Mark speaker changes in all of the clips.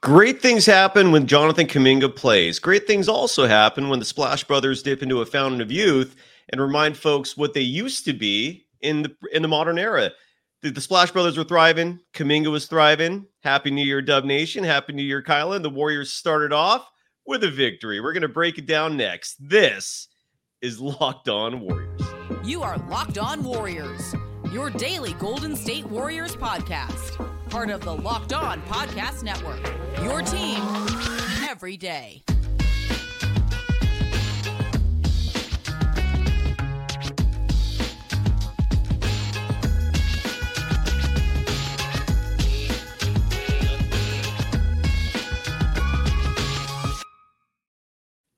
Speaker 1: Great things happen when Jonathan Kuminga plays. Great things also happen when the Splash Brothers dip into a fountain of youth and remind folks what they used to be in the in the modern era. The, the Splash Brothers were thriving. Kuminga was thriving. Happy New Year, Dub Nation. Happy New Year, Kylen. The Warriors started off with a victory. We're going to break it down next. This is Locked On Warriors.
Speaker 2: You are Locked On Warriors, your daily Golden State Warriors podcast. Part of the Locked On Podcast Network. Your team every day.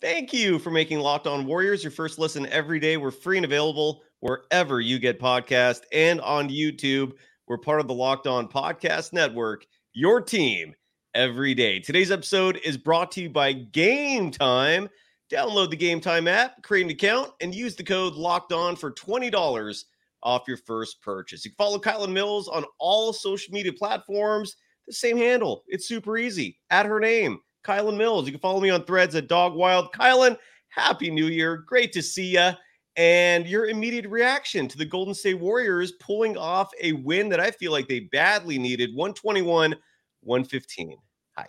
Speaker 1: Thank you for making Locked On Warriors your first listen every day. We're free and available wherever you get podcasts and on YouTube. We're part of the Locked On Podcast Network, your team every day. Today's episode is brought to you by Game Time. Download the Game Time app, create an account, and use the code Locked On for $20 off your first purchase. You can follow Kylen Mills on all social media platforms. The same handle. It's super easy. At her name Kylen Mills. You can follow me on threads at Dog Wild. Kylen, happy new year. Great to see you. And your immediate reaction to the Golden State Warriors pulling off a win that I feel like they badly needed 121 115. Hi.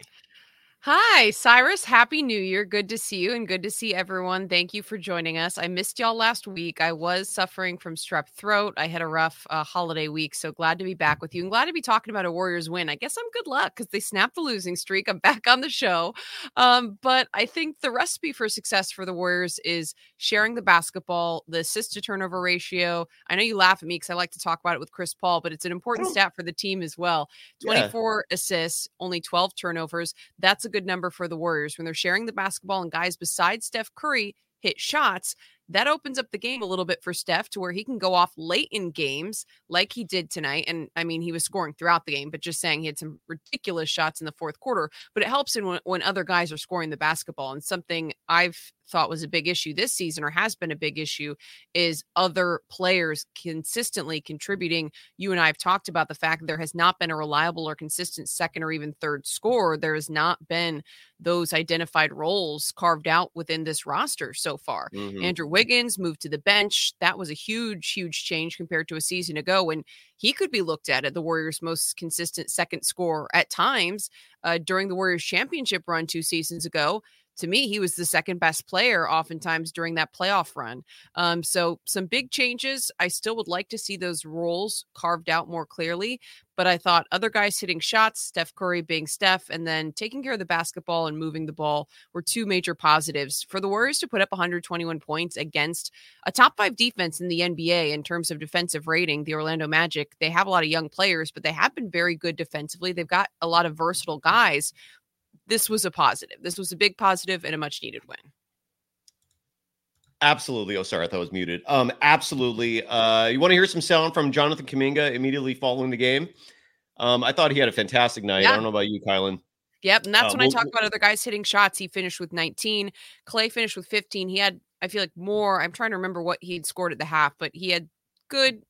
Speaker 3: Hi, Cyrus. Happy New Year. Good to see you and good to see everyone. Thank you for joining us. I missed y'all last week. I was suffering from strep throat. I had a rough uh, holiday week, so glad to be back with you and glad to be talking about a Warriors win. I guess I'm good luck because they snapped the losing streak. I'm back on the show. Um, but I think the recipe for success for the Warriors is sharing the basketball, the assist to turnover ratio. I know you laugh at me because I like to talk about it with Chris Paul, but it's an important stat for the team as well 24 yeah. assists, only 12 turnovers. That's a good number for the Warriors when they're sharing the basketball and guys besides Steph Curry hit shots that opens up the game a little bit for Steph to where he can go off late in games like he did tonight. And I mean, he was scoring throughout the game, but just saying he had some ridiculous shots in the fourth quarter. But it helps in when, when other guys are scoring the basketball. And something I've thought was a big issue this season or has been a big issue is other players consistently contributing. You and I have talked about the fact that there has not been a reliable or consistent second or even third score. There has not been those identified roles carved out within this roster so far. Mm-hmm. Andrew Wiggins moved to the bench. That was a huge, huge change compared to a season ago when he could be looked at as the Warriors' most consistent second score at times uh, during the Warriors' championship run two seasons ago to me, he was the second best player oftentimes during that playoff run. Um, so, some big changes. I still would like to see those roles carved out more clearly, but I thought other guys hitting shots, Steph Curry being Steph, and then taking care of the basketball and moving the ball were two major positives. For the Warriors to put up 121 points against a top five defense in the NBA in terms of defensive rating, the Orlando Magic, they have a lot of young players, but they have been very good defensively. They've got a lot of versatile guys this was a positive. This was a big positive and a much needed win.
Speaker 1: Absolutely. Oh, sorry, I thought I was muted. Um, absolutely. Uh, you want to hear some sound from Jonathan Kuminga immediately following the game? Um, I thought he had a fantastic night. Yeah. I don't know about you, Kylen.
Speaker 3: Yep, and that's uh, when we'll, I talk about other guys hitting shots. He finished with 19. Klay finished with 15. He had, I feel like, more. I'm trying to remember what he'd scored at the half, but he had good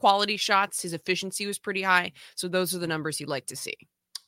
Speaker 3: quality shots. His efficiency was pretty high. So those are the numbers you'd like to see.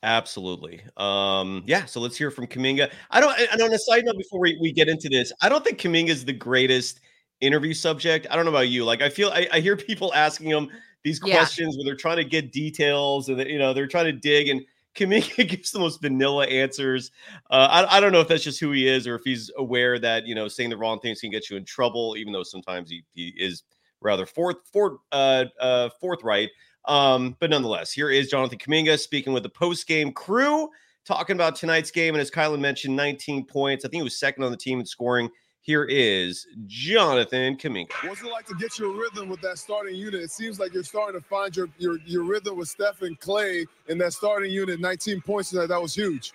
Speaker 1: Absolutely. Um, yeah, so let's hear from Kuminga. I don't and on a side note before we, we get into this, I don't think Kuminga is the greatest interview subject. I don't know about you. Like I feel I, I hear people asking him these questions yeah. where they're trying to get details and you know they're trying to dig and Kuminga gives the most vanilla answers. Uh, I, I don't know if that's just who he is or if he's aware that you know saying the wrong things can get you in trouble, even though sometimes he, he is rather forth, forth uh, uh, forthright. Um, but nonetheless, here is Jonathan Kuminga speaking with the post game crew, talking about tonight's game. And as Kylen mentioned, 19 points. I think he was second on the team in scoring. Here is Jonathan Kuminga.
Speaker 4: What's it like to get your rhythm with that starting unit? It seems like you're starting to find your your, your rhythm with Stephen Klay in that starting unit. 19 points tonight. That was huge.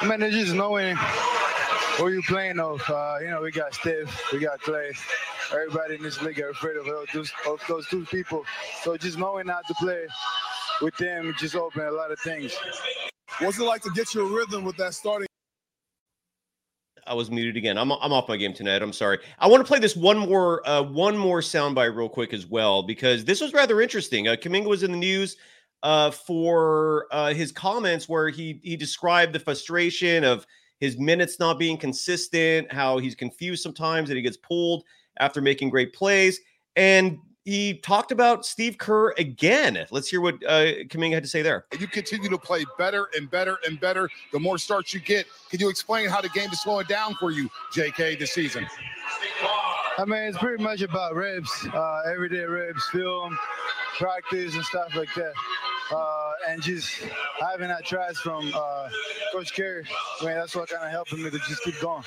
Speaker 5: I mean, it's just knowing who you playing of. Uh, you know, we got Steph, we got Klay everybody in this league are afraid of those, of those two people. So just knowing how to play with them just open a lot of things.
Speaker 4: What's it like to get your rhythm with that starting?
Speaker 1: I was muted again. I'm, I'm off my game tonight. I'm sorry. I want to play this one more uh, one more soundbite real quick as well because this was rather interesting. Uh, Kuminga was in the news uh, for uh, his comments where he he described the frustration of his minutes not being consistent, how he's confused sometimes that he gets pulled after making great plays, and he talked about Steve Kerr again. Let's hear what uh, Kuminga had to say there.
Speaker 6: You continue to play better and better and better the more starts you get. Can you explain how the game is slowing down for you, JK, this season?
Speaker 5: I mean, it's pretty much about reps, uh, everyday reps, film, practice, and stuff like that. Uh, and just having that trust from uh, Coach Kerr, I mean, that's what kind of helping me to just keep going.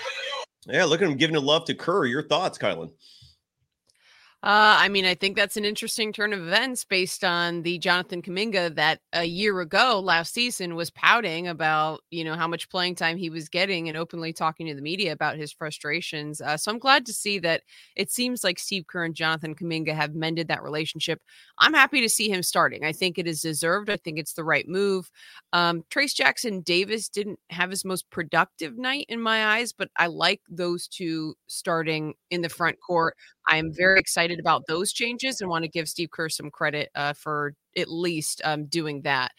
Speaker 1: Yeah, look at him giving a love to Kerr. Your thoughts, Kylen?
Speaker 3: Uh, I mean, I think that's an interesting turn of events based on the Jonathan Kuminga that a year ago, last season, was pouting about you know how much playing time he was getting and openly talking to the media about his frustrations. Uh, so I'm glad to see that it seems like Steve Kerr and Jonathan Kuminga have mended that relationship. I'm happy to see him starting. I think it is deserved. I think it's the right move. Um, Trayce Jackson Davis didn't have his most productive night in my eyes, but I like those two starting in the front court. I'm very excited about those changes and want to give Steve Kerr some credit uh, for at least um, doing that.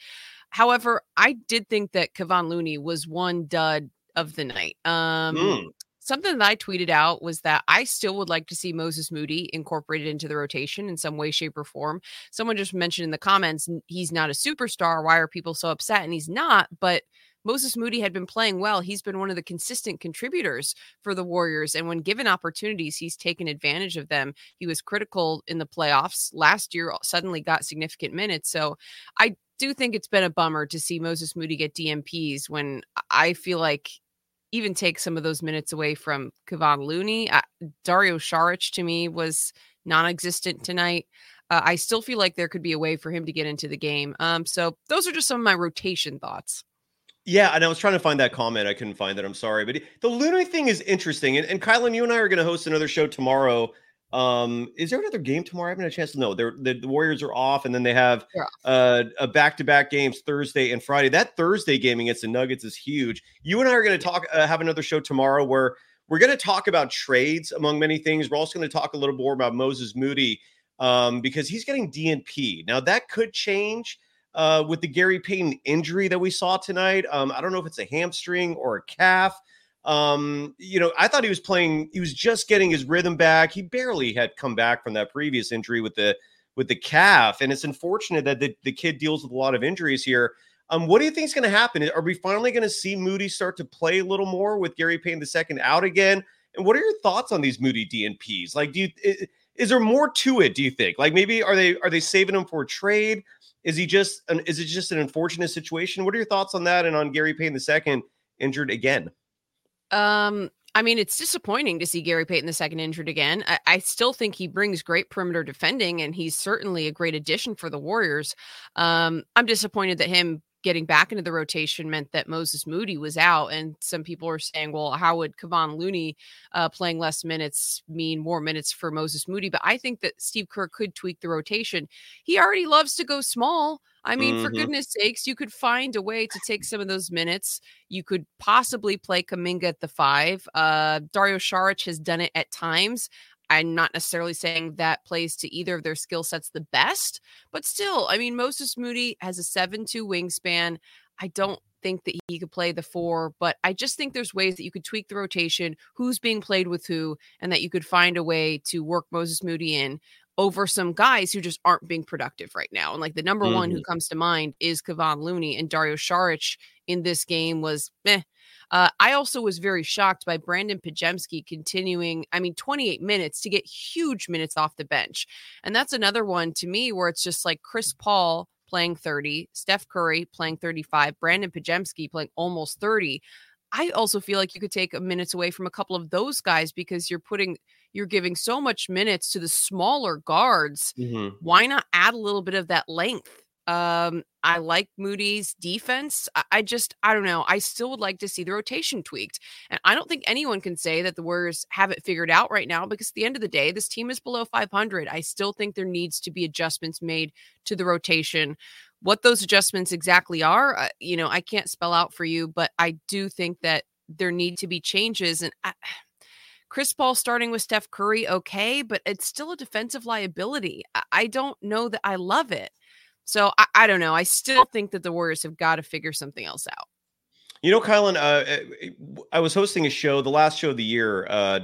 Speaker 3: However, I did think that Kevon Looney was one dud of the night. Um, mm. Something that I tweeted out was that I still would like to see Moses Moody incorporated into the rotation in some way, shape, or form. Someone just mentioned in the comments he's not a superstar. Why are people so upset? And he's not, but Moses Moody had been playing well. He's been one of the consistent contributors for the Warriors. And when given opportunities, he's taken advantage of them. He was critical in the playoffs last year, suddenly got significant minutes. So I do think it's been a bummer to see Moses Moody get DNPs when I feel like even take some of those minutes away from Kevon Looney. Uh, Dario Saric to me was non existent tonight. Uh, I still feel like there could be a way for him to get into the game. Um, so those are just some of my rotation thoughts.
Speaker 1: Yeah, and I was trying to find that comment. I couldn't find it. I'm sorry. But the Looney thing is interesting. And, and Kylen, you and I are going to host another show tomorrow. Um, is there another game tomorrow? I haven't had a chance to know. They're, the, the Warriors are off, and then they have uh, a back-to-back games Thursday and Friday. That Thursday game against the Nuggets is huge. You and I are going to talk, uh, have another show tomorrow where we're going to talk about trades among many things. We're also going to talk a little more about Moses Moody um, because he's getting DNP. Now that could change uh, with the Gary Payton injury that we saw tonight. Um, I don't know if it's a hamstring or a calf. Um, you know, I thought he was playing, he was just getting his rhythm back. He barely had come back from that previous injury with the with the calf. And it's unfortunate that the, the kid deals with a lot of injuries here. Um, what do you think is going to happen? Are we finally going to see Moody start to play a little more with Gary Payton the second out again? And what are your thoughts on these Moody DNPs? Like, do you is, is there more to it? Do you think? Like, maybe are they are they saving him for a trade? Is he just an, is it just an unfortunate situation? What are your thoughts on that and on Gary Payton second injured again?
Speaker 3: Um, I mean, it's disappointing to see Gary Payton second injured again. I, I, still think he brings great perimeter defending, and he's certainly a great addition for the Warriors. Um, I'm disappointed that him getting back into the rotation meant that Moses Moody was out. And some people are saying, well, how would Kevon Looney uh, playing less minutes mean more minutes for Moses Moody? But I think that Steve Kerr could tweak the rotation. He already loves to go small. I mean, mm-hmm. for goodness sakes, you could find a way to take some of those minutes. You could possibly play Kuminga at the five. Uh, Dario Saric has done it at times. I'm not necessarily saying that plays to either of their skill sets the best, but still, I mean, Moses Moody has a 7 2 wingspan. I don't think that he could play the four, but I just think there's ways that you could tweak the rotation, who's being played with who, and that you could find a way to work Moses Moody in over some guys who just aren't being productive right now. And like the number mm-hmm. one who mm-hmm. comes to mind is Kevon Looney and Dario Saric in this game was meh. Uh, I also was very shocked by Brandon Podziemski continuing, I mean, 28 minutes to get huge minutes off the bench. And that's another one to me where it's just like Chris Paul playing 30, Steph Curry playing 35, Brandon Podziemski playing almost 30. I also feel like you could take minutes away from a couple of those guys because you're putting you're giving so much minutes to the smaller guards. Mm-hmm. Why not add a little bit of that length? Um, I like Moody's defense. I, just, I don't know. I still would like to see the rotation tweaked. And I don't think anyone can say that the Warriors have it figured out right now because at the end of the day, this team is below 500. I still think there needs to be adjustments made to the rotation. What those adjustments exactly are, uh, you know, I can't spell out for you, but I do think that there need to be changes. And I, Chris Paul starting with Steph Curry, okay, but it's still a defensive liability. I don't know that I love it. So I, I don't know. I still think that the Warriors have got to figure something else out.
Speaker 1: You know, Kylen, uh, eh, I was hosting a show, the last show of the year. Uh,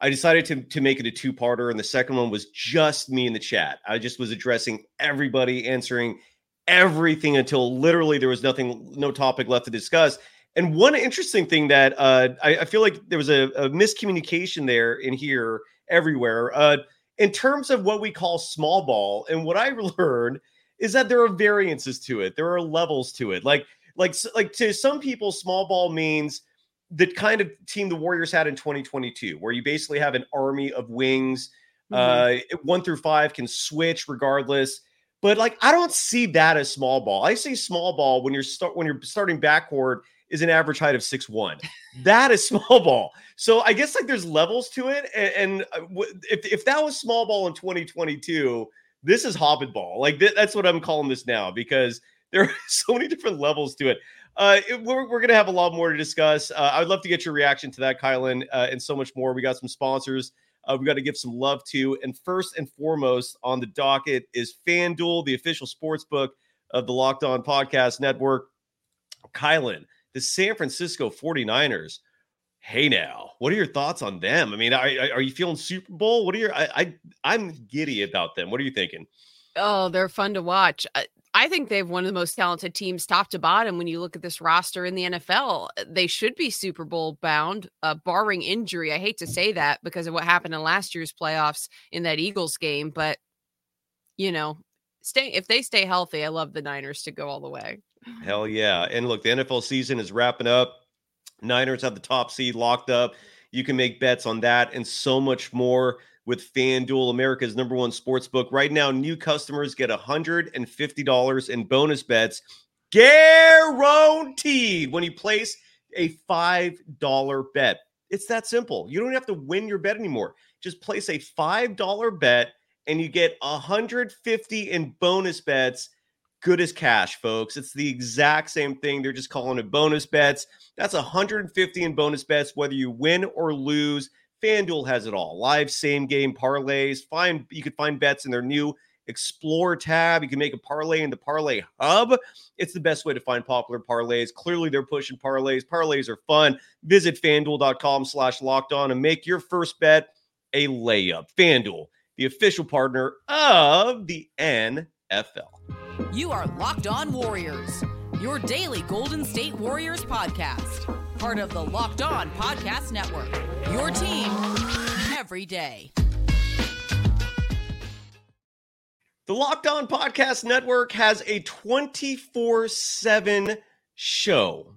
Speaker 1: I decided to to make it a two parter, and the second one was just me in the chat. I just was addressing everybody, answering everything until literally there was nothing, no topic left to discuss. And one interesting thing that uh, I, I, feel like there was a, a, miscommunication there in here everywhere uh, in terms of what we call small ball. And what I learned is that there are variances to it. There are levels to it. Like like like to some people, small ball means the kind of team the Warriors had in 2022, where you basically have an army of wings. Mm-hmm. Uh, one through five can switch regardless. But like, I don't see that as small ball. I see small ball when you're start when you're starting backcourt is an average height of six one. that is small ball. So I guess like there's levels to it, and, and uh, if if that was small ball in 2022, this is hobbit ball. Like th- that's what I'm calling this now because there are so many different levels to it. Uh, it, we're, we're going to have a lot more to discuss. Uh, I'd love to get your reaction to that, Kylen, uh, and so much more. We got some sponsors uh, we got to give some love to. And first and foremost on the docket is FanDuel, the official sports book of the Locked On Podcast Network. Kylen, the San Francisco 49ers. Hey now, what are your thoughts on them? I mean, are, are you feeling Super Bowl? What are your I, I I'm giddy about them. What are you thinking?
Speaker 3: Oh, they're fun to watch. I think they have one of the most talented teams, top to bottom. When you look at this roster in the NFL, uh, they should be Super Bowl bound, uh, barring injury. I hate to say that because of what happened in last year's playoffs in that Eagles game, but you know, stay if they stay healthy. I love the Niners to go all the way.
Speaker 1: Hell yeah! And look, the NFL season is wrapping up. Niners have the top seed locked up. You can make bets on that and so much more with FanDuel, America's number one sports book. Right now, new customers get $150 in bonus bets guaranteed when you place a $5 bet. It's that simple. You don't have to win your bet anymore. Just place a $5 bet and you get 150 in bonus bets. Good as cash, folks. It's the exact same thing. They're just calling it bonus bets. That's 150 in bonus bets, whether you win or lose. FanDuel has it all. Live same game parlays. Find you can find bets in their new Explore tab. You can make a parlay in the Parlay Hub. It's the best way to find popular parlays. Clearly, they're pushing parlays. Parlays are fun. Visit fanduel.com slash locked on and make your first bet a layup. FanDuel, the official partner of the NFL.
Speaker 2: You are Locked On Warriors, your daily Golden State Warriors podcast part of the Locked On Podcast Network. Your team every day.
Speaker 1: The Locked On Podcast Network has a 24 7 show.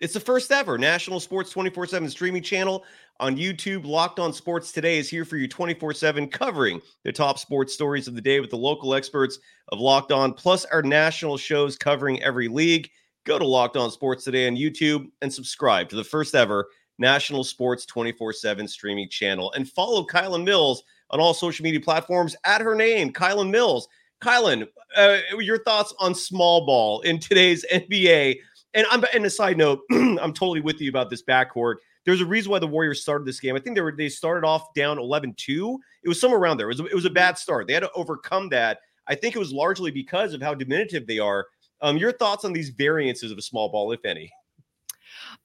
Speaker 1: It's the first ever national sports 24 7 streaming channel on YouTube. Locked On Sports Today is here for you 24 7, covering the top sports stories of the day with the local experts of Locked On, plus our national shows covering every league. Go to Locked On Sports today on YouTube and subscribe to the first ever national sports 24 7 streaming channel. And follow Kylen Mills on all social media platforms at her name, Kylen Mills. Kylen, uh, your thoughts on small ball in today's NBA? And I'm and a side note, I'm totally with you about this backcourt. There's a reason why the Warriors started this game. I think they were they started off down 11-2. It was somewhere around there. It was, it was a bad start. They had to overcome that. I think it was largely because of how diminutive they are. Um, your thoughts on these variances of a small ball, if any?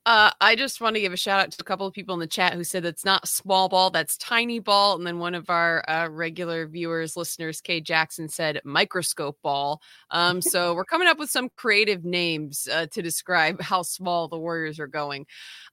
Speaker 3: Uh, I just want to give a shout out to a couple of people in the chat who said it's not small ball, that's tiny ball. And then one of our uh, regular viewers, listeners, Kay Jackson, said microscope ball. Um, so we're coming up with some creative names uh, to describe how small the Warriors are going.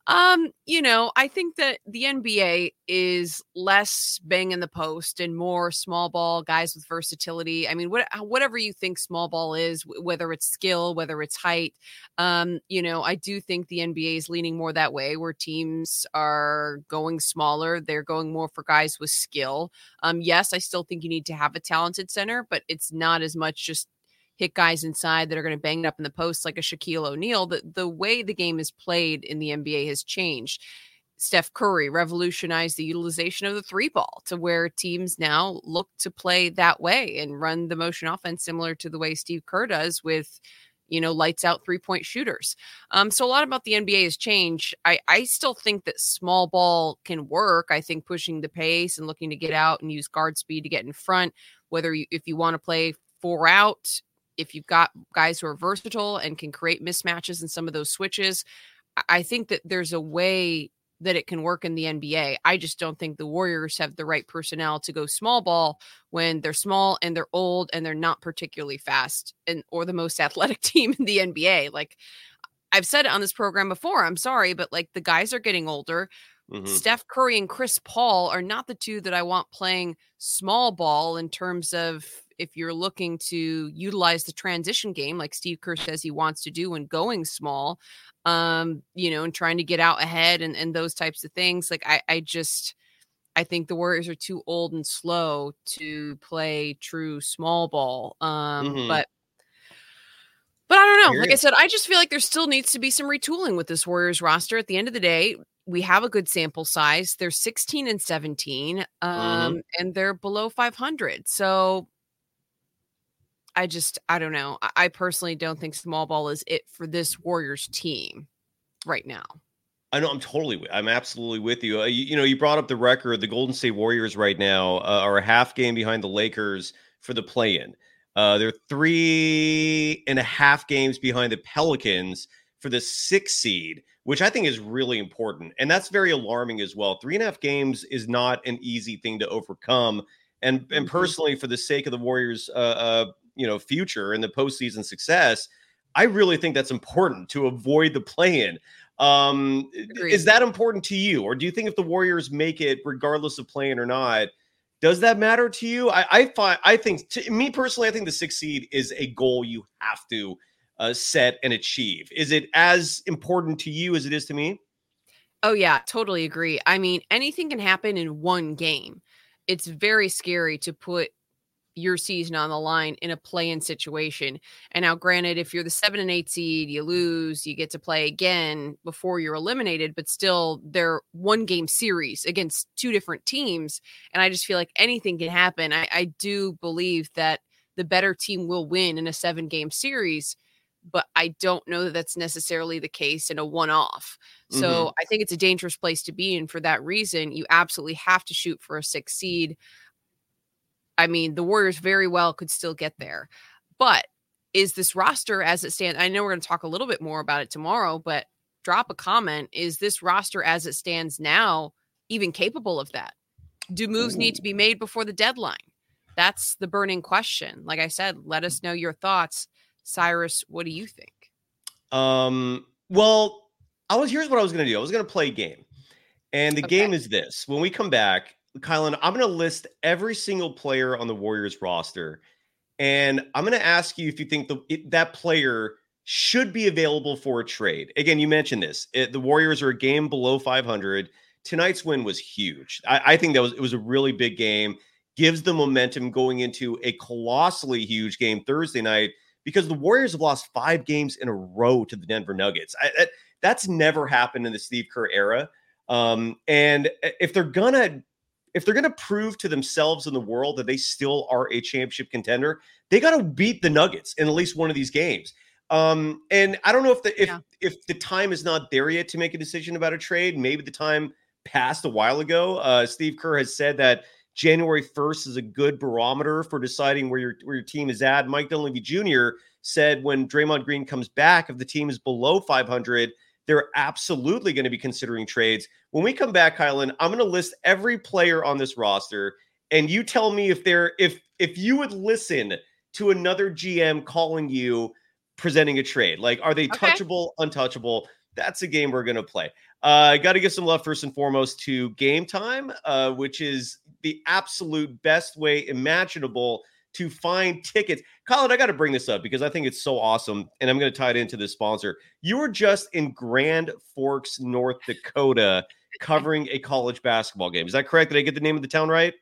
Speaker 3: Um, you know, I think that the NBA is less bang in the post and more small ball guys with versatility. I mean, what, whatever you think small ball is, whether it's skill, whether it's height, um, you know, I do think the NBA is leaning more that way where teams are going smaller. They're going more for guys with skill. Um, yes, I still think you need to have a talented center, but it's not as much just hit guys inside that are going to bang it up in the post like a Shaquille O'Neal. The, the way the game is played in the NBA has changed. Steph Curry revolutionized the utilization of the three ball to where teams now look to play that way and run the motion offense similar to the way Steve Kerr does with, you know, lights out three point shooters. Um, so a lot about the NBA has changed. I, I still think that small ball can work. I think pushing the pace and looking to get out and use guard speed to get in front, whether you, if you want to play four out if you've got guys who are versatile and can create mismatches in some of those switches, I think that there's a way that it can work in the NBA. I just don't think the Warriors have the right personnel to go small ball when they're small and they're old and they're not particularly fast and or the most athletic team in the NBA. Like I've said it on this program before. I'm sorry, but like the guys are getting older. Mm-hmm. Steph Curry and Chris Paul are not the two that I want playing small ball in terms of if you're looking to utilize the transition game like Steve Kerr says he wants to do when going small, um, you know, and trying to get out ahead and, and those types of things. Like I, I just I think the Warriors are too old and slow to play true small ball. Um, mm-hmm. but but I don't know. Like I said, I just feel like there still needs to be some retooling with this Warriors roster. At the end of the day, we have a good sample size. They're 16 and 17, mm-hmm. um, mm-hmm. and they're below 500. So I just, I don't know. I personally don't think small ball is it for this Warriors team right now.
Speaker 1: I know I'm totally, I'm absolutely with you. Uh, you. you. know, you brought up the record. The Golden State Warriors right now uh, are a half game behind the Lakers for the play-in. Uh, they're three and a half games behind the Pelicans for the six seed, which I think is really important, and that's very alarming as well. Three and a half games is not an easy thing to overcome. And and mm-hmm. personally, for the sake of the Warriors, uh, uh, you know future and the postseason success, I really think that's important to avoid the play-in. Um, is that important to you, or do you think if the Warriors make it, regardless of playing or not, does that matter to you? I, I find I think to me personally, I think the six seed is a goal you have to uh, set and achieve. Is it as important to you as it is to me?
Speaker 3: Oh yeah, totally agree. I mean, anything can happen in one game. It's very scary to put your season on the line in a play-in situation. And now, granted, if you're the seven and eight seed, you lose, you get to play again before you're eliminated, but still they're one game series against two different teams. And I just feel like anything can happen. I, I do believe that the better team will win in a seven game series. But I don't know that that's necessarily the case in a one off. So mm-hmm. I think it's a dangerous place to be. And for that reason, you absolutely have to shoot for a six seed. I mean, the Warriors very well could still get there. But is this roster as it stands? I know we're going to talk a little bit more about it tomorrow, but drop a comment. Is this roster as it stands now even capable of that? Do moves need to be made before the deadline? That's the burning question. Like I said, let us know your thoughts. Cyrus, what do you think?
Speaker 1: Um, well, I was here's what I was going to do. I was going to play a game. And the okay. game is this. When we come back, Kylen, I'm going to list every single player on the Warriors roster, and I'm going to ask you if you think the, it, that player should be available for a trade. Again, you mentioned this. It, the Warriors are a game below 500. Tonight's win was huge. I, I think that was it was a really big game. Gives the momentum going into a colossally huge game Thursday night because the Warriors have lost five games in a row to the Denver Nuggets. I, that, that's never happened in the Steve Kerr era. Um, and if they're gonna if they're to prove to themselves and the world that they still are a championship contender, they got to beat the Nuggets in at least one of these games. Um, and I don't know if the if yeah. if the time is not there yet to make a decision about a trade. Maybe the time passed a while ago. Uh, Steve Kerr has said that January 1st is a good barometer for deciding where your where your team is at. Mike Dunleavy Jr. said when Draymond Green comes back, if the team is below 500, they're absolutely going to be considering trades. When we come back, Kylen, I'm going to list every player on this roster, and you tell me if they're if if you would listen to another GM calling you presenting a trade. Like, are they okay. touchable, untouchable? That's a game we're going to play. I uh, got to give some love first and foremost to Game Time, uh, which is the absolute best way imaginable to find tickets. Colin, I got to bring this up because I think it's so awesome. And I'm going to tie it into the sponsor. You were just in Grand Forks, North Dakota, covering a college basketball game. Is that correct? Did I get the name of the town right?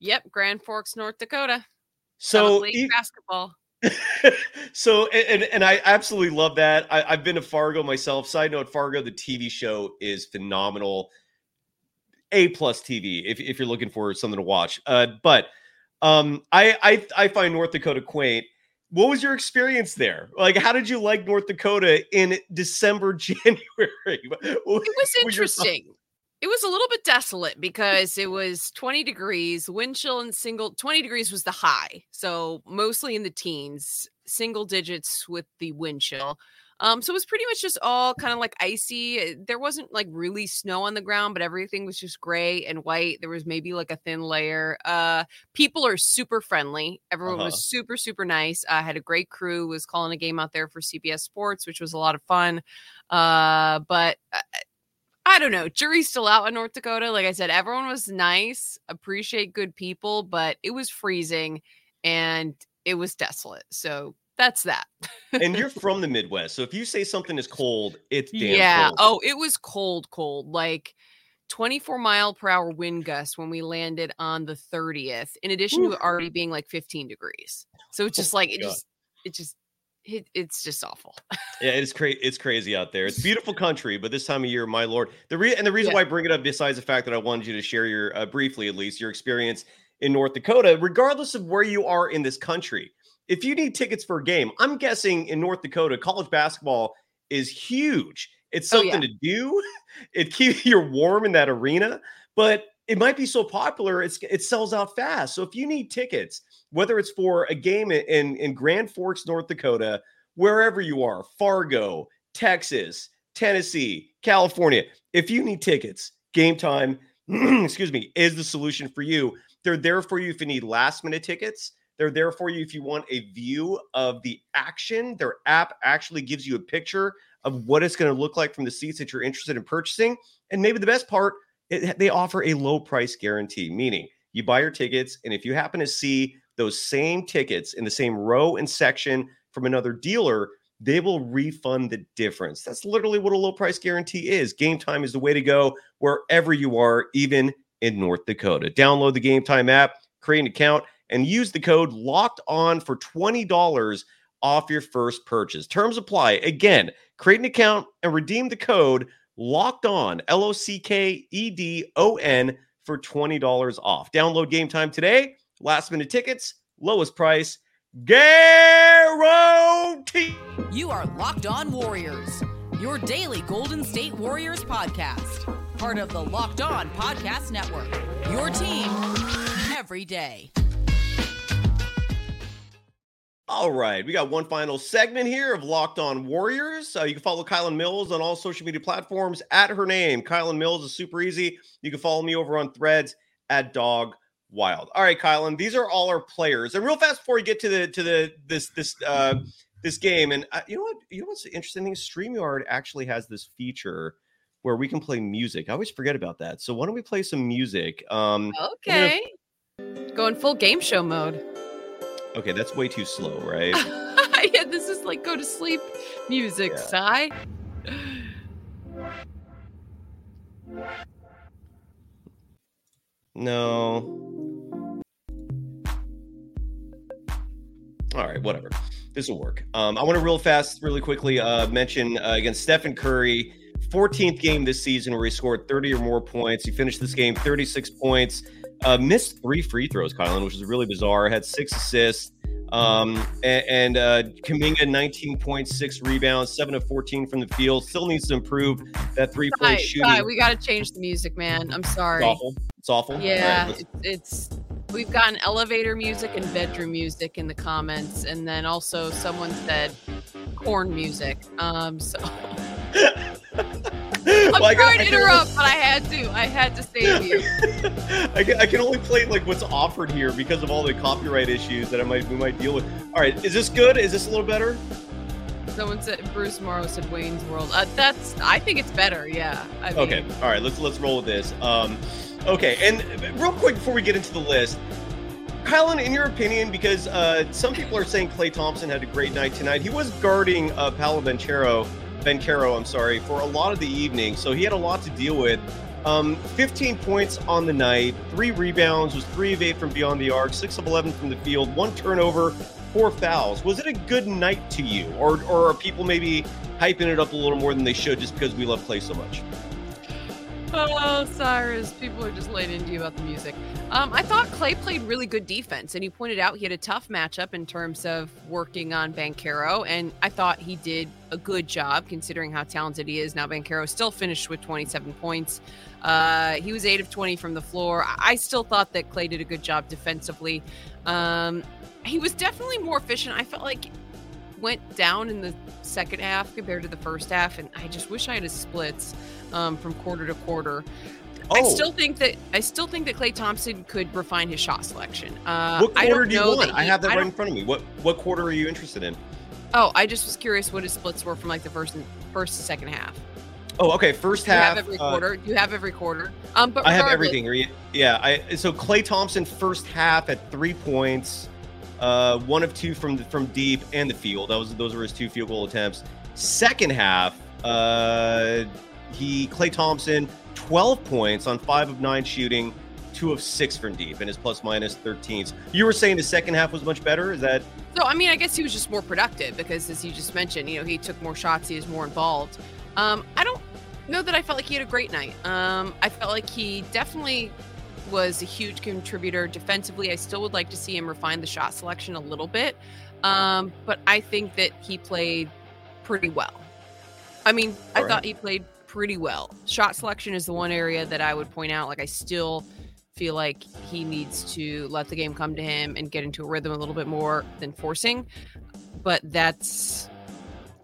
Speaker 3: Yep, Grand Forks, North Dakota. So e- basketball.
Speaker 1: so and and I absolutely love that. I, have been to Fargo myself. Side note: Fargo, the TV show is phenomenal. A plus TV if if you're looking for something to watch. Uh, but um, I, I I find North Dakota quaint. What was your experience there? Like, how did you like North Dakota in December, January? it
Speaker 3: was interesting. It was a little bit desolate because it was 20 degrees, wind chill and single 20 degrees was the high. So mostly in the teens. single digits with the wind chill. Um, so it was pretty much just all kind of like icy. Eh, there wasn't like really snow on the ground, but everything was just gray and white. There was maybe like a thin layer. Uh, people are super friendly. Everyone
Speaker 1: Uh-huh.
Speaker 3: was super, super nice. I had a great crew. Was calling a game out there for CBS Sports, which was a lot of fun. Uh, but uh, I don't know. Jury's still out in North Dakota. Like I said, everyone was nice, appreciate good people, but it was freezing and it was desolate. So that's that.
Speaker 1: and you're from the Midwest, so if you say something is cold, it's damn
Speaker 3: yeah.
Speaker 1: cold.
Speaker 3: Oh, it was cold, cold. Like 24 mile per hour wind gust when we landed on the 30th, in addition to it already being like 15 degrees. So it's just like, it
Speaker 1: God.
Speaker 3: just, it just, it, it's just awful.
Speaker 1: Yeah, it's crazy. It's crazy out there. It's beautiful country, but this time of year, my lord, the re- and the reason
Speaker 3: Yeah.
Speaker 1: why I bring it up, besides the fact that I wanted you to share your uh, briefly, at least, your experience in North Dakota, regardless of where you are in this country, if you need tickets for a game, I'm guessing in North Dakota, college basketball is huge. It's
Speaker 3: Oh,
Speaker 1: something
Speaker 3: yeah.
Speaker 1: to do. It keeps you warm in that arena, but it might be so popular it's it sells out fast. So if you need tickets, whether it's for a game in in, in Grand Forks, North Dakota, wherever you are, Fargo, Texas, Tennessee, California, if you need tickets, game time, excuse me, is the solution for you. They're there for you if you need last minute tickets. They're there for you if you want a view of the action. Their app actually gives you a picture of what it's going to look like from the seats that you're interested in purchasing. And maybe the best part, it, they offer a low price guarantee, meaning you buy your tickets, and if you happen to see those same tickets in the same row and section from another dealer, they will refund the difference. That's literally what a low price guarantee is. Game time is the way to go wherever you are, even in North Dakota. Download the Game Time app, create an account, and use the code locked on for $20 off your first purchase. Terms apply. Again, create an account and redeem the code locked on, L O C K E D O N, for $20 off. Download Game Time today. Last minute tickets, lowest price, guarantee.
Speaker 2: You are Locked On Warriors, your daily Golden State Warriors podcast. Part of the Locked On Podcast Network. Your team every day.
Speaker 1: All right, we got one final segment here of Locked On Warriors. Uh, you can follow Kylen Mills on all social media platforms at her name. Kylen Mills is super easy. You can follow me over on Threads at Dog Wild. All right, Kylen, these are all our players. And real fast before we get to the to the this this uh this game, and uh, you know what? You know what's interesting Streamyard actually has this feature where we can play music. I always forget about that. So why don't we play some music? Um, gonna-
Speaker 3: Okay. Going full game show mode.
Speaker 1: Okay, that's way too slow, right?
Speaker 3: yeah, this is like go to sleep music,
Speaker 1: Yeah.
Speaker 3: sigh.
Speaker 1: No. All right, whatever. This will work. Um, I want to real fast, really quickly uh, mention uh, against Stephen Curry, 14th game this season where he scored 30 or more points. He finished this game 36 points, uh, missed three free throws, Kylen, which is really bizarre. Had six assists. Um, and, and uh, Kuminga, 19.6 rebounds, 7 of 14 from the field. Still needs to improve that three point shooting.
Speaker 3: sigh, we got to change the music, man. I'm
Speaker 1: It's
Speaker 3: sorry.
Speaker 1: awful. It's awful.
Speaker 3: Yeah,
Speaker 1: let's-
Speaker 3: it's, it's we've gotten elevator music and bedroom music in the comments, and then also someone said corn music. Um, so I'm
Speaker 1: Well,
Speaker 3: sorry to
Speaker 1: only-
Speaker 3: interrupt, but I had to. I had to save you.
Speaker 1: I, can, I can only play like what's offered here because of all the copyright issues that I might we might deal with. All right, is this good? Is this a little better?
Speaker 3: Someone said Bruce Morrow said Wayne's World. Uh, that's I think it's better. Yeah. I mean,
Speaker 1: Okay, all right, let's let's roll with this. Um, okay, and real quick before we get into the list, Kylen, in your opinion, because uh, some people are saying Klay Thompson had a great night tonight. He was guarding uh, Paolo Banchero, Banchero, I'm sorry, for a lot of the evening, so he had a lot to deal with. Um, 15 points on the night, three rebounds, was three of eight from beyond the arc, six of 11 from the field, one turnover, four fouls. Was it a good night to you, or or are people maybe hyping it up a little more than they should just because we love Klay so much?
Speaker 3: Oh, Cyrus, people are just laying into you about the music. Um, I thought Klay played really good defense, and he pointed out he had a tough matchup in terms of working on Banchero, and I thought he did a good job considering how talented he is. Now, Banchero still finished with 27 points. Uh, he was 8 of 20 from the floor. I I still thought that Klay did a good job defensively. Um, he was definitely more efficient. I felt like went down in the second half compared to the first half, and I just wish I had his splits um, from quarter to quarter.
Speaker 1: Oh,
Speaker 3: I still think that I still think that Klay Thompson could refine his shot selection. Uh,
Speaker 1: what
Speaker 3: I
Speaker 1: quarter do you want?
Speaker 3: that
Speaker 1: I have that
Speaker 3: I
Speaker 1: right in front of me. What what quarter are you interested in?
Speaker 3: Oh, I just was curious what his splits were from like the first and first and second half.
Speaker 1: Oh, okay. First
Speaker 3: half. you have every
Speaker 1: uh,
Speaker 3: quarter? Do you have every quarter? Um, but
Speaker 1: I have everything. Yeah, I so Klay Thompson first half at three points, uh, one of two from from deep and the field. That was those were his two field goal attempts. Second half, uh, he Klay Thompson twelve points on five of nine shooting, two of six from deep, and his plus minus minus thirteens. You were saying the second half was much better. Is that
Speaker 3: So I mean, I guess he was just more productive because, as you just mentioned, you know, he took more shots, he was more involved. Um, I don't know that I felt like he had a great night. Um, I felt like he definitely was a huge contributor defensively. I still would like to see him refine the shot selection a little bit, um, but I think that he played pretty well. I mean, I
Speaker 1: All right.
Speaker 3: thought he played pretty well. Shot selection is the one area that I would point out. Like, I still feel like he needs to let the game come to him and get into a rhythm a little bit more than forcing. But that's,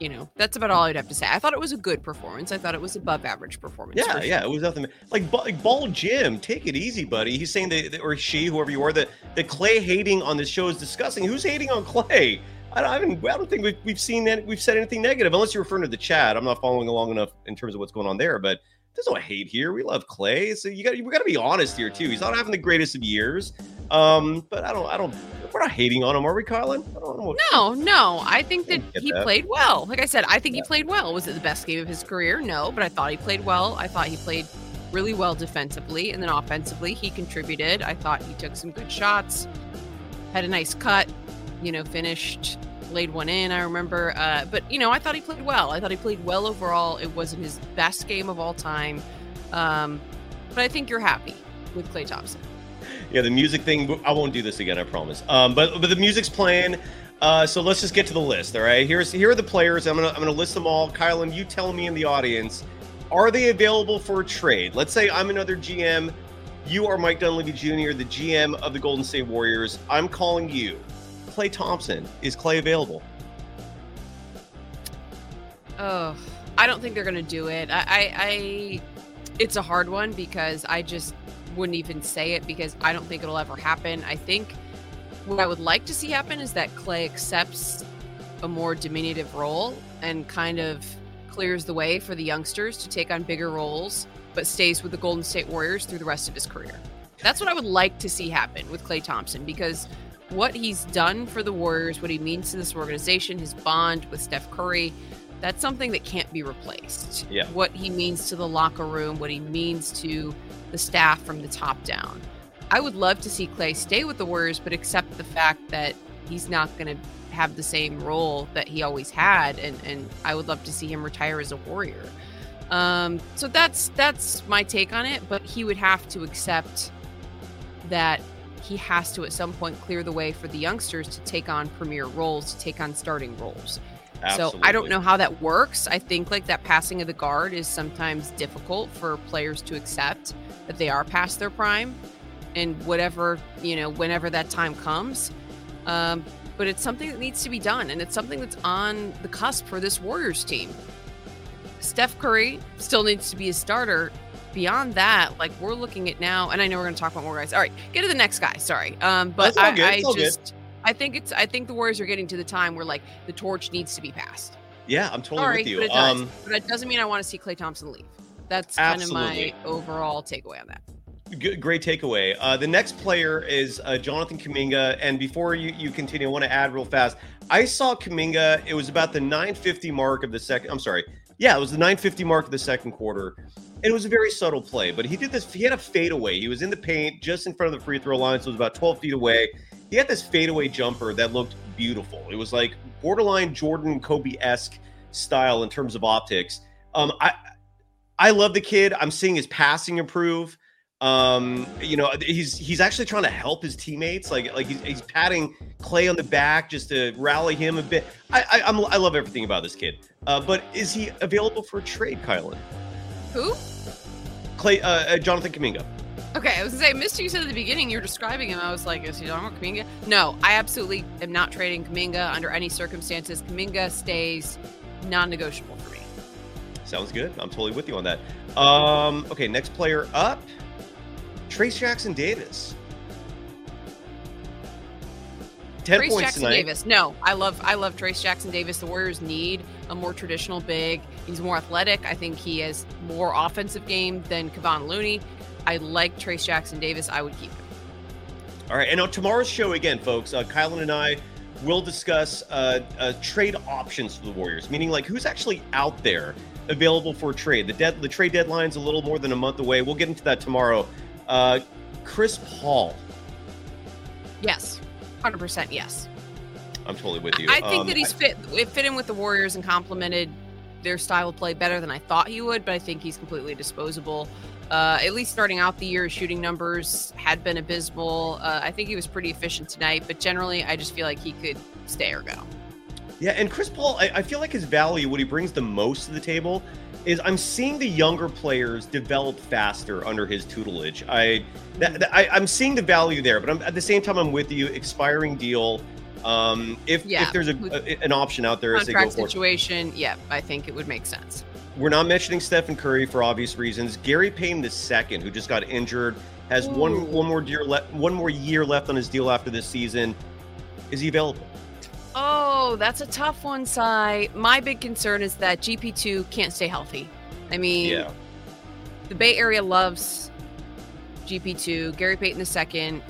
Speaker 3: you know, that's about all I'd have to say. I thought it was a good performance. I thought it was above average performance.
Speaker 1: Yeah,
Speaker 3: for
Speaker 1: yeah, it was nothing like, like Ball Jim. Take it easy, buddy. He's saying that, or she, whoever you are, that that Klay hating on this show is disgusting. Who's hating on Klay? I don't, I, haven't, I don't think we've, we've seen that we've said anything negative, unless you're referring to the chat. I'm not following along enough in terms of what's going on there, but there's no hate here. We love Klay, so you got we got to be honest here too. He's not having the greatest of years, um, but I don't, I don't. We're not hating on him, are we, Colin? I don't know.
Speaker 3: No, no. I think that
Speaker 1: Get
Speaker 3: he
Speaker 1: that.
Speaker 3: played well. Like I said, I think
Speaker 1: Yeah.
Speaker 3: he played well. Was it the best game of his career? No, but I thought he played well. I thought he played really well defensively and then offensively he contributed. I thought he took some good shots, had a nice cut, you know, finished, laid one in, I remember. Uh, but, you know, I thought he played well. I thought he played well overall. It wasn't his best game of all time. Um, but I think you're happy with Klay Thompson.
Speaker 1: Yeah, the music thing. I won't do this again. I promise. Um, but but the music's playing. Uh, so let's just get to the list. All right. Here's here are the players. I'm gonna I'm gonna list them all. Kylen, you tell me in the audience, are they available for a trade? Let's say I'm another GM. You are Mike Dunleavy Jr., the GM of the Golden State Warriors. I'm calling you. Klay Thompson. Is Klay available?
Speaker 3: Oh, I don't think they're gonna do it. I, I, I, it's a hard one because I just wouldn't even say it because I don't think it'll ever happen. I think what I would like to see happen is that Klay accepts a more diminutive role and kind of clears the way for the youngsters to take on bigger roles, but stays with the Golden State Warriors through the rest of his career. That's what I would like to see happen with Klay Thompson because what he's done for the Warriors, what he means to this organization, his bond with Steph Curry, that's something that can't be replaced.
Speaker 1: Yeah.
Speaker 3: What he means to the locker room, what he means to the staff from the top down. I would love to see Klay stay with the Warriors, but accept the fact that he's not going to have the same role that he always had, and and I would love to see him retire as a Warrior. Um, so that's that's my take on it. But he would have to accept that he has to at some point clear the way for the youngsters to take on premier roles, to take on starting roles. So I don't know how that works. I think like that passing of the guard is sometimes difficult for players to accept that they are past their prime and whatever, you know, whenever that time comes. Um, but it's something that needs to be done and it's something that's on the cusp for this Warriors team. Steph Curry still needs to be a starter. Beyond that, like we're looking at now, and I know we're going to talk about more guys. All right, get to the next guy. Sorry, um, but I, I
Speaker 1: all good.
Speaker 3: just, I think it's, I think the Warriors are getting to the time where like the torch needs to be passed.
Speaker 1: Yeah, I'm totally
Speaker 3: Sorry,
Speaker 1: with you.
Speaker 3: but it does.
Speaker 1: Um,
Speaker 3: but that doesn't mean I want to see Klay Thompson leave. That's kind of my overall takeaway on that.
Speaker 1: G- great takeaway. Uh, the next player is uh, Jonathan Kuminga. And before you, you continue, I want to add real fast. I saw Kuminga. It was about the 950 mark of the second. I'm sorry. Yeah, it was the 950 mark of the second quarter. And it was a very subtle play, but he did this. He had a fadeaway. He was in the paint just in front of the free throw line, so it was about 12 feet away. He had this fadeaway jumper that looked beautiful. It was like borderline Jordan Kobe esque style in terms of optics. Um, I I love the kid. I'm seeing his passing improve. Um, you know, he's he's actually trying to help his teammates. Like like he's, he's patting Klay on the back just to rally him a bit. I I, I'm, I love everything about this kid. Uh, but is he available for a trade, Kylen?
Speaker 3: Who?
Speaker 1: Klay, uh, uh, Jonathan Kuminga.
Speaker 3: Okay, I was gonna say, Mister, you said at the beginning you're describing him. I was like, is he talking about Kuminga? No, I absolutely am not trading Kuminga under any circumstances. Kuminga stays non-negotiable for me.
Speaker 1: Sounds good. I'm totally with you on that. Um, okay, next player up, Trayce Jackson Davis. Ten
Speaker 3: Trayce
Speaker 1: points
Speaker 3: Jackson
Speaker 1: tonight.
Speaker 3: Davis. No, I love I love Trayce Jackson Davis. The Warriors need a more traditional big. He's more athletic. I think he has more offensive game than Kevon Looney. I like Trayce Jackson Davis. I would keep him.
Speaker 1: All right, and on tomorrow's show again, folks, uh, Kylen and I will discuss uh, uh, trade options for the Warriors, meaning like who's actually out there available for trade. The dead the trade deadline's a little more than a month away. We'll get into that tomorrow. Uh, Chris Paul,
Speaker 3: Yes, hundred percent. Yes.
Speaker 1: I'm totally with you.
Speaker 3: I think
Speaker 1: Um,
Speaker 3: that he's fit. It fit in with the Warriors and complemented their style of play better than I thought he would. But I think he's completely disposable. Uh, at least starting out the year, shooting numbers had been abysmal. Uh, I think he was pretty efficient tonight, but generally, I just feel like he could stay or go.
Speaker 1: Yeah, and Chris Paul, I, I feel like his value, what he brings the most to the table, is I'm seeing the younger players develop faster under his tutelage. I, that, that- I I'm seeing the value there, but I'm, at the same time, I'm with you. Expiring deal. Um, if
Speaker 3: Yeah,
Speaker 1: if there's a, a- an option out there, as they go
Speaker 3: Contract situation, yeah, I think it would make sense.
Speaker 1: We're not mentioning Stephen Curry for obvious reasons. Gary Payton the second, who just got injured, has
Speaker 3: Ooh.
Speaker 1: one one more year left one more year left on his deal after this season. Is he available?
Speaker 3: Oh, that's a tough one, Cy. My big concern is that GP2 can't stay healthy. I mean,
Speaker 1: Yeah.
Speaker 3: the Bay Area loves GP2. Gary Payton II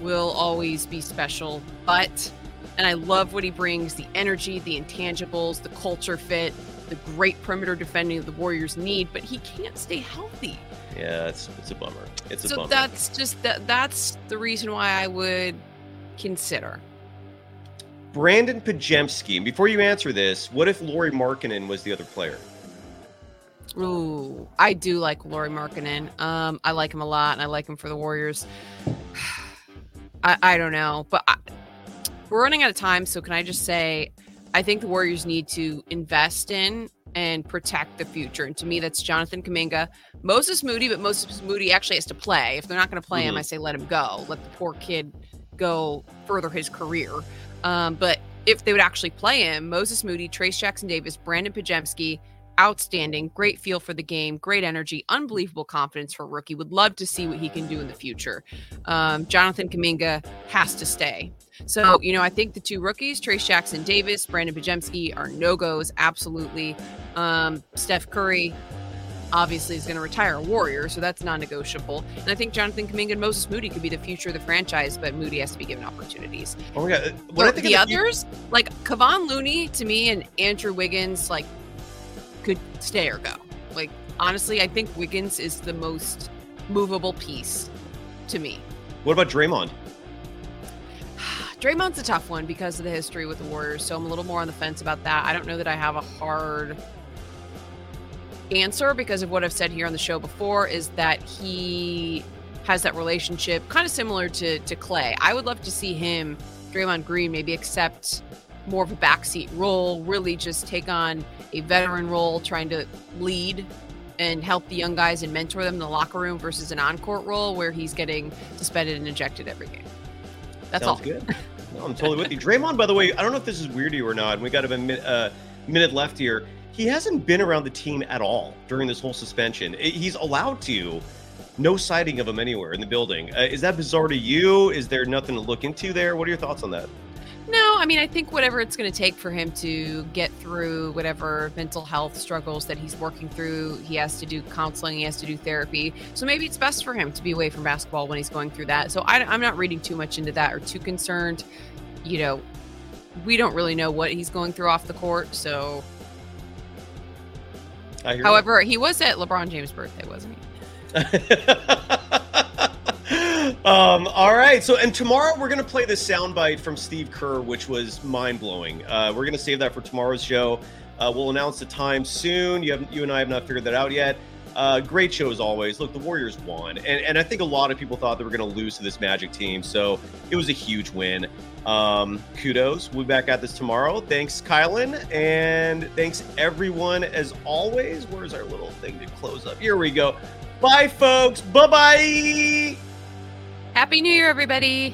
Speaker 3: will always be special, but, and I love what he brings the energy, the intangibles, the culture fit, the great perimeter defending that the Warriors need, but he can't stay healthy.
Speaker 1: Yeah, it's it's a bummer. It's a bummer.
Speaker 3: so
Speaker 1: bummer.
Speaker 3: that's just that that's the reason why I would consider.
Speaker 1: Brandon Podziemski. And before you answer this, what if Lauri Markkanen was the other player?
Speaker 3: Ooh, I do like Lauri Markkanen. Um, I like him a lot, and I like him for the Warriors. I, I don't know, but I, we're running out of time. So can I just say, I think the Warriors need to invest in and protect the future. And to me, that's Jonathan Kuminga, Moses Moody, but Moses Moody actually has to play. If they're not going to play him,
Speaker 1: Mhm.
Speaker 3: I say let him go. Let the poor kid go further his career. Um, but if they would actually play him, Moses Moody, Trayce Jackson Davis, Brandon Podziemski, outstanding, great feel for the game, great energy, unbelievable confidence for a rookie. Would love to see what he can do in the future. Um, Jonathan Kuminga has to stay. So, you know, I think the two rookies, Trayce Jackson Davis, Brandon Podziemski, are no goes, absolutely. Um, Steph Curry obviously is going to retire a Warrior, so that's non negotiable. And I think Jonathan Kuminga and Moses Moody could be the future of the franchise, but Moody has to be given opportunities.
Speaker 1: Oh my god! When I
Speaker 3: So
Speaker 1: think
Speaker 3: the
Speaker 1: the
Speaker 3: others, like Kevon Looney to me and Andrew Wiggins, like could stay or go. Like honestly, I think Wiggins is the most movable piece to me.
Speaker 1: what about Draymond?
Speaker 3: Draymond's a tough one because of the history with the Warriors, so I'm a little more on the fence about that. I don't know that I have a hard answer because of what I've said here on the show before is that he has that relationship kind of similar to to Klay. I would love to see him, Draymond Green, maybe accept more of a backseat role, really just take on a veteran role, trying to lead and help the young guys and mentor them in the locker room versus an on-court role where he's getting suspended and ejected every game. That's
Speaker 1: Sounds
Speaker 3: all.
Speaker 1: good. No, I'm totally with you. Draymond, by the way, I don't know if this is weird to you or not. We got a minute, uh, minute left here. He hasn't been around the team at all during this whole suspension. He's allowed to. No sighting of him anywhere in the building. Uh, is that bizarre to you? Is there nothing to look into there? What are your thoughts on that?
Speaker 3: No, I mean, I think whatever it's going to take for him to get through whatever mental health struggles that he's working through, he has to do counseling, he has to do therapy. So maybe it's best for him to be away from basketball when he's going through that. So I, am not reading too much into that or too concerned. You know, we don't really know what he's going through off the court. So, However, he was at LeBron James' birthday, wasn't he?
Speaker 1: um, all right. So, and tomorrow we're going to play the soundbite from Steve Kerr, which was mind blowing. Uh, we're going to save that for tomorrow's show. Uh, we'll announce the time soon. You have, you and I have not figured that out yet. Uh, great show as always. Look, the Warriors won, and, and I think a lot of people thought they were going to lose to this Magic team, so it was a huge win. Um, kudos. We'll be back at this tomorrow. Thanks, Kylen, and thanks everyone as always. Where's our little thing to close up? Here we go. Bye, folks. Bye bye.
Speaker 3: Happy New Year, everybody.